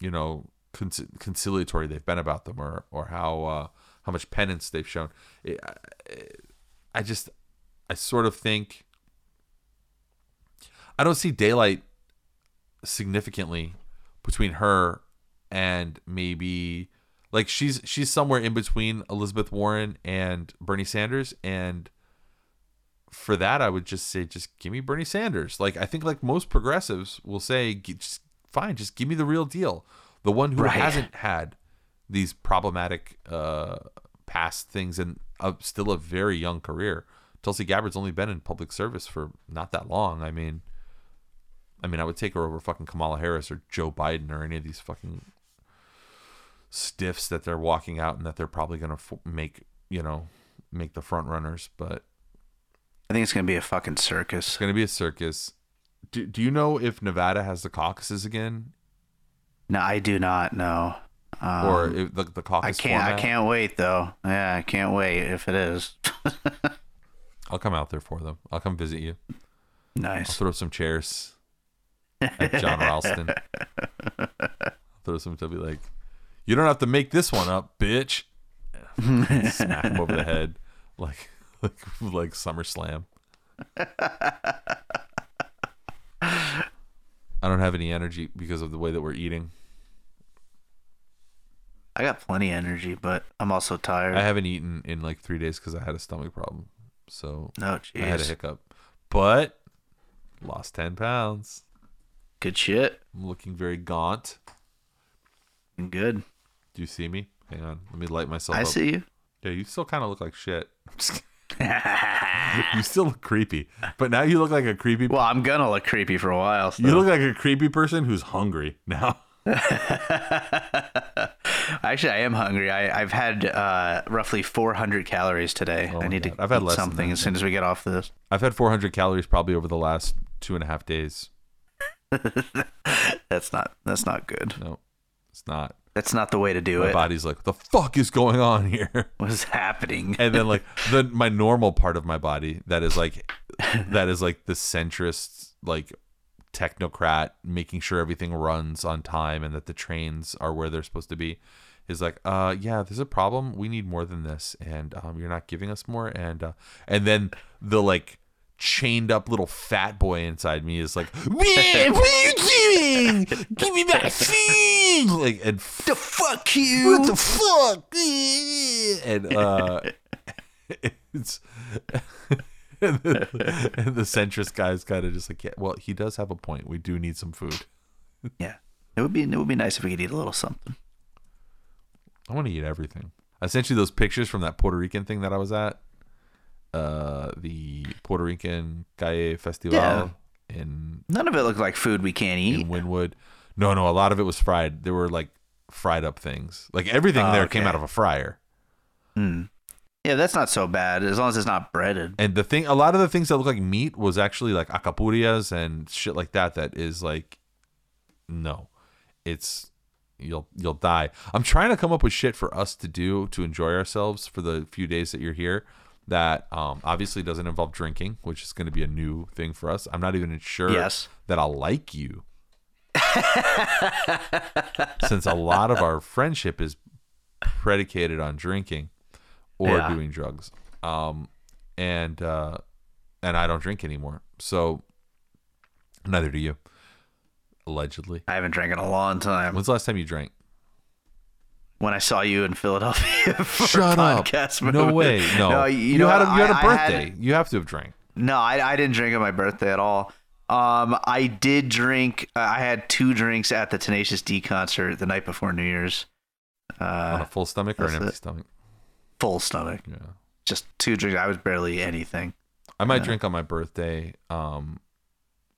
you know conciliatory they've been about them or or how uh how much penance they've shown. It, I, I just I sort of think I don't see daylight significantly between her and maybe like she's she's somewhere in between Elizabeth Warren and Bernie Sanders and for that I would just say just give me Bernie Sanders. Like I think like most progressives will say just fine, just give me the real deal. The one who Right. hasn't had these problematic uh past things and uh, still a very young career. Tulsi Gabbard's only been in public service for not that long. I mean I mean, I would take her over fucking Kamala Harris or Joe Biden or any of these fucking stiffs that they're walking out and that they're probably going to f- make, you know, make the front runners. But I think it's going to be a fucking circus. it's going to be a circus. Do, do you know if Nevada has the caucuses again No, I do not know. Um, or the, the caucus I can't. I can't wait though. Yeah, I can't wait if it is. I'll come out there for them. I'll come visit you. I'll nice. throw some chairs at Jon Ralston. I'll throw some to be like, you don't have to make this one up, bitch. Smack him over the head like like like SummerSlam. I don't have any energy because of the way that we're eating. I got plenty of energy, but I'm also tired. I haven't eaten in like three days because I had a stomach problem. So no, I had a hiccup. But lost 10 pounds. Good shit. I'm looking very gaunt. Good. Do you see me? Hang on. Let me light myself I up. see you. Yeah, you still kind of look like shit. I'm just kidding. you still look creepy, but now you look like a creepy. well, I'm gonna look creepy for a while. So. you look like a creepy person who's hungry now. Actually, I am hungry. I, I've had uh, roughly 400 calories today. Oh I need God. to I've had something as soon as we get off this. I've had 400 calories probably over the last two and a half days. That's not. That's not good. No, it's not. That's not the way to do My it. My body's like, the fuck is going on here? What is happening? and then like the my normal part of my body that is like that is like the centrist like technocrat making sure everything runs on time and that the trains are where they're supposed to be is like uh yeah there's a problem we need more than this and um you're not giving us more and uh and then the like chained up little fat boy inside me is like "Man, what are you doing give me my food like and the fuck you. what the fuck? And uh, it's and the, and the centrist guy's kind of just like, yeah, well, he does have a point. We do need some food. Yeah, it would be. It would be nice if we could eat a little something. I want to eat everything. I sent you those pictures from that Puerto Rican thing that I was at. Uh, the Puerto Rican Calle Festival Yeah. in None of it looked like food we can't eat. in Wynwood. No, no, a lot of it was fried. There were like fried up things. Like everything Oh, there came out of a fryer. Hmm. Yeah, that's not so bad as long as it's not breaded. And the thing, a lot of the things that look like meat was actually like alcapurrias and shit like that. That is like, no, it's you'll you'll die. I'm trying to come up with shit for us to do to enjoy ourselves for the few days that you're here. That um, obviously doesn't involve drinking, which is going to be a new thing for us. I'm not even sure Yes. that I'll like you, since a lot of our friendship is predicated on drinking or Yeah. doing drugs. Um, and uh, and I don't drink anymore, so neither do you. Allegedly, I haven't drank in a long time. when's the last time you drank? When I saw you in Philadelphia for Shut up! podcast No way! No, you, you, know had a, you had a I had- birthday. you have to have drank. No, I, I didn't drink on my birthday at all. Um, I did drink. uh, I had two drinks at the Tenacious D concert the night before New Year's. on Uh, a full stomach or an empty it. stomach. full stomach, Yeah, just two drinks. I was barely anything. I might Yeah. drink on my birthday. Um,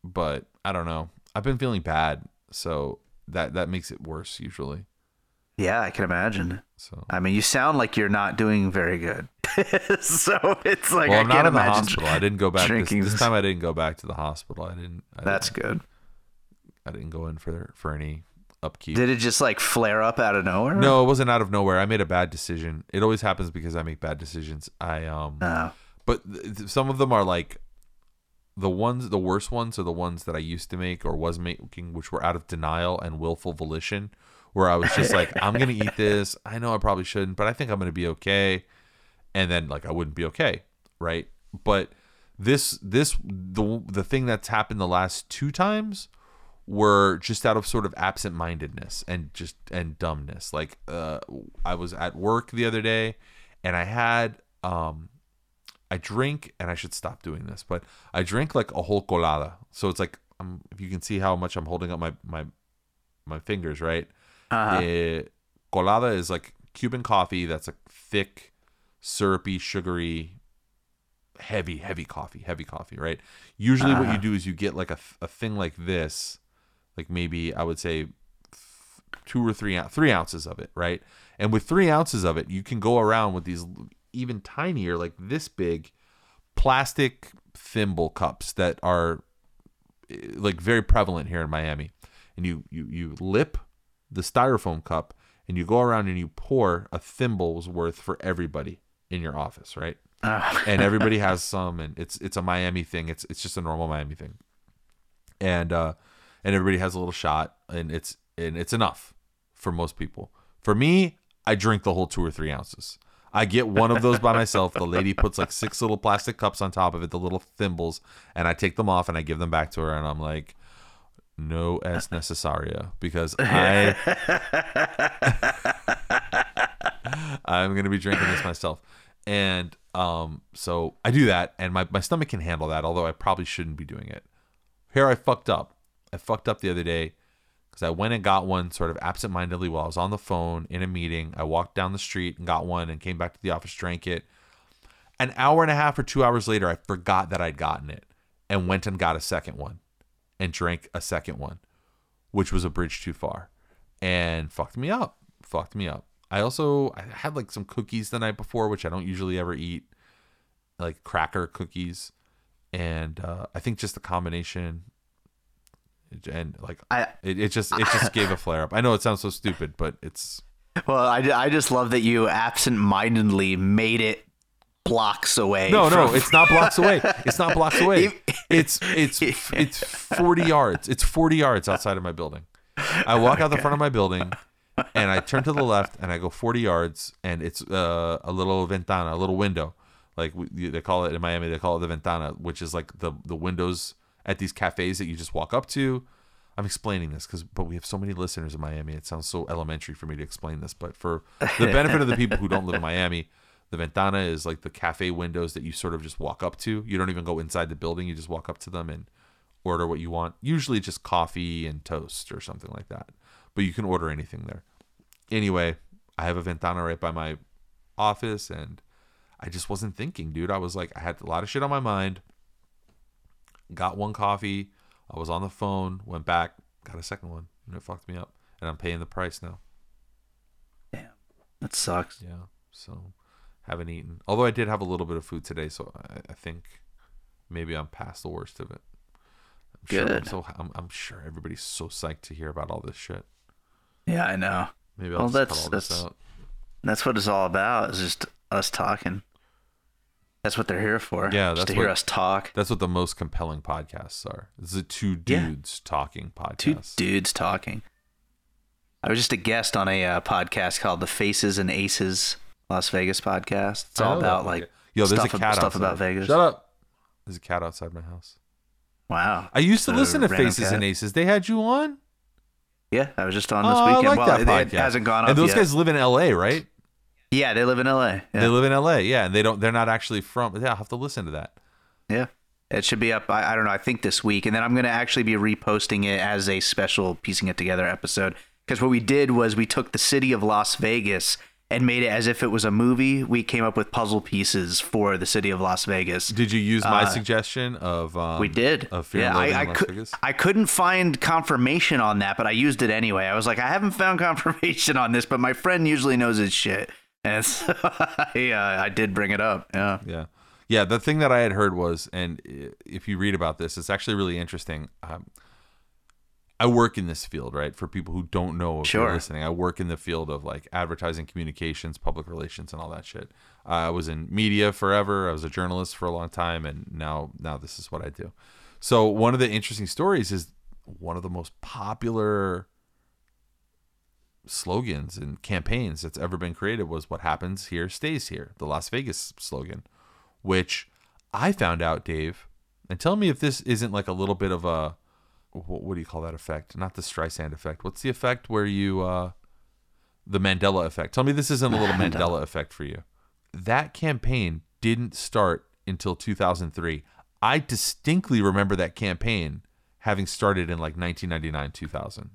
but I don't know. I've been feeling bad, so that that makes it worse usually. Yeah, I can imagine. So I mean, you sound like you're not doing very good. so it's like well, I I'm not can't in the imagine. hospital. I didn't go back this, drinking this time. I didn't go back to the hospital. I didn't. I That's didn't, good. I didn't go in for for any upkeep. Did it just like flare up out of nowhere? no, it wasn't out of nowhere. I made a bad decision. It always happens because I make bad decisions. I um, No. but th- th- some of them are like the ones, the worst ones are the ones that I used to make or was making, which were out of denial and willful volition. Where I was just like, I'm gonna eat this. I know I probably shouldn't, but I think I'm gonna be okay. And then like I wouldn't be okay, right? But this this the the thing that's happened the last two times were just out of sort of absent-mindedness and just and dumbness. Like uh, I was at work the other day, and I had um, I drink, and I should stop doing this, but I drink like a whole colada. So it's like um, if you can see how much I'm holding up my my my fingers, right? Uh-huh. Eh, colada is like Cuban coffee that's a thick, syrupy, sugary, heavy, heavy coffee, heavy coffee, right? Usually, what you Uh-huh. do is you get like a, a thing like this, like maybe I would say two or three three ounces of it, right? And with three ounces of it, you can go around with these even tinier, like this big, plastic thimble cups that are eh, like very prevalent here in Miami. And you you you lip the styrofoam cup and you go around and you pour a thimble's worth for everybody in your office, right? Ah. and everybody has some and it's it's a Miami thing. It's it's just a normal Miami thing. And uh and everybody has a little shot and it's and it's enough for most people. For me, I drink the whole two or three ounces. I get one of those by myself. The lady puts like six little plastic cups on top of it, the little thimbles, and I take them off and I give them back to her and I'm like, no es necesaria because I I'm gonna be drinking this myself. And um so I do that and my, my stomach can handle that, although I probably shouldn't be doing it. Here I fucked up. I fucked up the other day because I went and got one sort of absentmindedly while I was on the phone in a meeting. I walked down the street and got one and came back to the office, drank it. An hour and a half or two hours later, I forgot that I'd gotten it and went and got a second one and drank a second one, which was a bridge too far and fucked me up. Fucked me up. I also I had like some cookies the night before, which I don't usually ever eat, like cracker cookies, and uh, I think just the combination and like I it, it just it just gave a flare up. I know it sounds so stupid, but it's well, I, I just love that you absent-mindedly made it blocks away. no no it's not blocks away. It's not blocks away. It's it's it's forty yards. It's forty yards outside of my building. I walk out the front of my building, and I turn to the left, and I go forty yards, and it's uh, a little ventana, a little window, like we, they call it in Miami. They call it the ventana, which is like the the windows at these cafes that you just walk up to. I'm explaining this because, but we have so many listeners in Miami. It sounds so elementary for me to explain this, but for the benefit of the people who don't live in Miami, the ventana is like the cafe windows that you sort of just walk up to. You don't even go inside the building. You just walk up to them and order what you want. Usually just coffee and toast or something like that. But you can order anything there. Anyway, I have a ventana right by my office and I just wasn't thinking, dude. I was like, I had a lot of shit on my mind. Got one coffee. I was on the phone, went back, got a second one, and it fucked me up. And I'm paying the price now. Damn. That sucks. Yeah. So haven't eaten. Although I did have a little bit of food today, so I, I think maybe I'm past the worst of it. I'm Sure, I'm, Good. so I'm, I'm sure everybody's so psyched to hear about all this shit. Yeah, I know. Maybe I'll Well, just that's- cut all this that's- out. That's what it's all about. Is just us talking. That's what they're here for. Yeah, just that's to hear what- us talk. That's what the most compelling podcasts are. Is a two Yeah. dudes talking Two dudes talking. I was just a guest on a uh, podcast called the Faces and Aces Las Vegas podcast. It's all oh, about like yo, there's stuff, a cat stuff outside. about Vegas. Shut up. There's a cat outside my house. Wow. I used to listen to random Faces cat. and Aces. They had you on. Yeah, I was just on Oh, this I weekend. like well, that it, podcast. it hasn't gone up and those yet. guys live in L.A., right? yeah, they live in LA. Yeah. They live in L.A. Yeah, and they don't. They're not actually from. Yeah, I'll have to listen to that. Yeah. It should be up, I, I don't know, I think this week. And then I'm going to actually be reposting it as a special piecing it together episode. Because what we did was we took the city of Las Vegas and made it as if it was a movie. We came up with puzzle pieces for the city of Las Vegas. Did you use my Uh, suggestion of? Um, We did. Of Fear yeah, I, I, in Las could, Vegas. I couldn't find confirmation on that, but I used it anyway. I was like, I haven't found confirmation on this, but my friend usually knows his shit. And so I, uh, I did bring it up. Yeah. Yeah. Yeah. The thing that I had heard was, and if you read about this, it's actually really interesting. Um, I work in this field, right? For people who don't know if you're listening, I work in the field of like advertising, communications, public relations, and all that shit. I was in media forever. I was a journalist for a long time, and now now this is what I do. So one of the interesting stories is one of the most popular slogans and campaigns that's ever been created was what happens here stays here the las vegas slogan which i found out dave and tell me if this isn't like a little bit of a what, what do you call that effect? Not the streisand effect. What's the effect where you uh the mandela effect? Tell me this isn't a little mandela effect for you. That campaign didn't start until 2003 i distinctly remember that campaign having started in like 1999 2000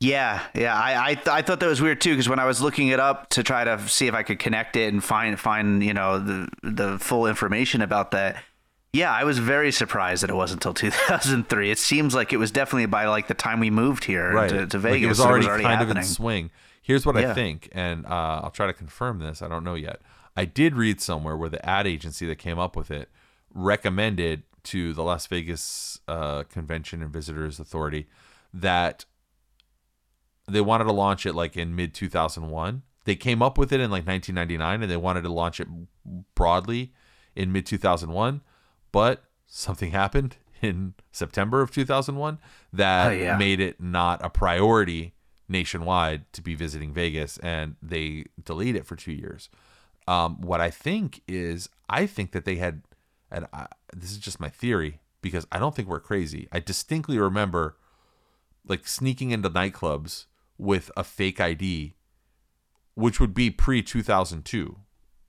Yeah, yeah. I I, th- I thought that was weird too because when I was looking it up to try to see if I could connect it and find find you know the the full information about that. Yeah, I was very surprised that it wasn't until 2003. It seems like it was definitely by like the time we moved here right to, to Like, Vegas. it was already, kind happening. of in swing. Here's what I think, and uh, I'll try to confirm this. I don't know yet. I did read somewhere where the ad agency that came up with it recommended to the Las Vegas uh, Convention and Visitors Authority that they wanted to launch it like in mid 2001. They came up with it in like 1999 and they wanted to launch it broadly in mid 2001, but something happened in September of 2001 that Oh, yeah. made it not a priority nationwide to be visiting Vegas and they delayed it for 2 years. Um, what I think is I think that they had and I, this is just my theory because I don't think we're crazy. I distinctly remember like sneaking into nightclubs with a fake ID, which would be pre two thousand two.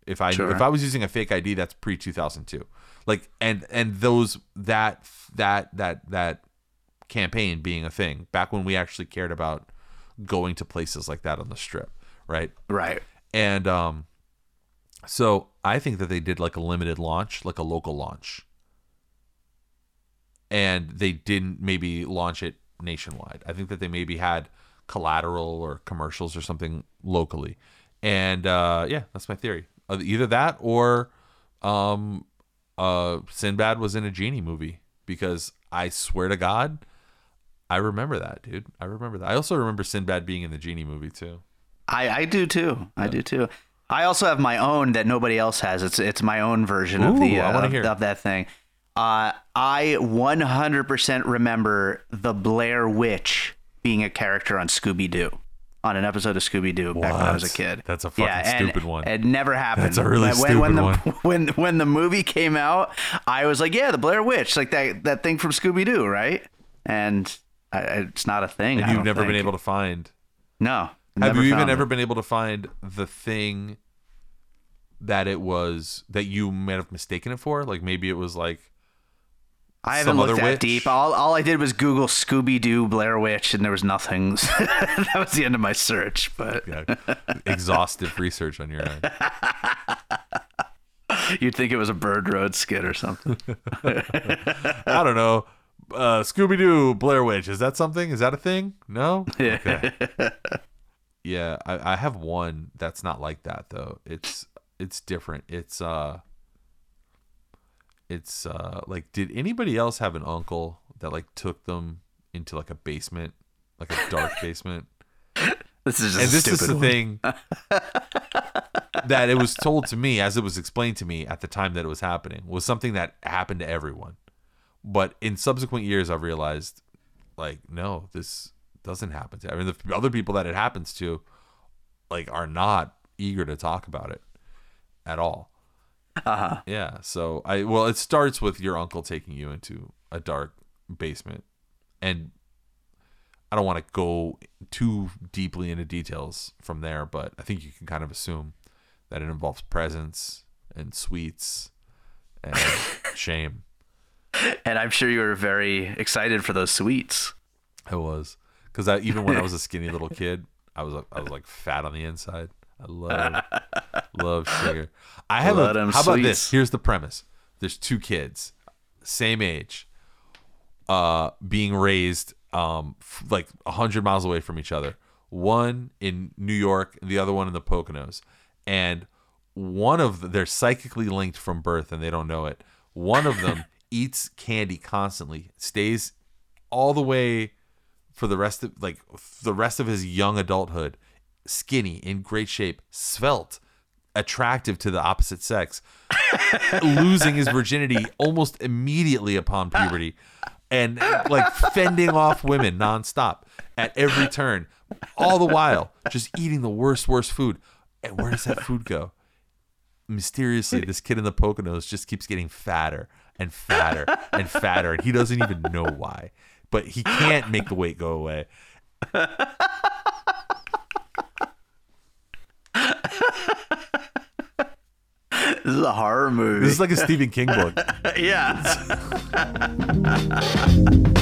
If I Sure. if I was using a fake ID, that's pre two thousand two. Like and and those that that that that campaign being a thing back when we actually cared about going to places like that on the strip, right? right. And um, so I think that they did like a limited launch, like a local launch. And they didn't maybe launch it nationwide. I think that they maybe had collateral or commercials or something locally. And uh, yeah, that's my theory. Either that or um, uh, Sinbad was in a genie movie because I swear to God, I remember that, dude. I remember that. I also remember Sinbad being in the genie movie too. I, I do too. I do too. I also have my own that nobody else has. It's it's my own version of the Ooh, I uh, of, of that thing. Uh, I 100% remember the Blair Witch being a character on Scooby Doo, on an episode of Scooby Doo back when I was a kid. That's a fucking and stupid one. It never happened. That's a really when, when stupid the, one. When when the movie came out, I was like, yeah, the Blair Witch, like that that thing from Scooby Doo, right? And I, it's not a thing. And you've never been able to find. No. Have you even found ever been able to find the thing that it was that you might have mistaken it for? Like maybe it was like I haven't looked that witch? deep. All, all I did was Google Scooby Doo Blair Witch, and there was nothing. that was the end of my search. But yeah, exhaustive research on your end. you'd think it was a Bird Road skit or something. I don't know. Uh, Scooby Doo, Blair Witch. Is that something? Is that a thing? No. Okay. yeah, I, I have one that's not like that though. It's it's different. It's uh, it's uh, like did anybody else have an uncle that like took them into like a basement, like a dark basement? This is just and a this is the one. thing that it was told to me as it was explained to me at the time that it was happening was something that happened to everyone but in subsequent years i've realized like no this doesn't happen to I mean, the other people that it happens to like are not eager to talk about it at all Uh-huh. yeah so i well it starts with your uncle taking you into a dark basement and I don't want to go too deeply into details from there, but I think you can kind of assume that it involves presents and sweets and shame. And I'm sure you were very excited for those sweets. I was because even when I was a skinny little kid, I was I was like fat on the inside. I love love sugar. I have Love a, how about this? Here's the premise: There's two kids, same age, uh, being raised um f- like a hundred miles away from each other. One in New York, the other one in the Poconos, and one of the, they're psychically linked from birth and they don't know it. One of them eats candy constantly, stays all the way for the rest of like the rest of his young adulthood, skinny, in great shape, svelte, attractive to the opposite sex, losing his virginity almost immediately upon puberty, and like fending off women nonstop at every turn, all the while just eating the worst, worst food. And where does that food go? Mysteriously, this kid in the Poconos just keeps getting fatter and fatter and fatter, and he doesn't even know why. But he can't make the weight go away. This is a horror movie. This is like a Stephen King book. yeah.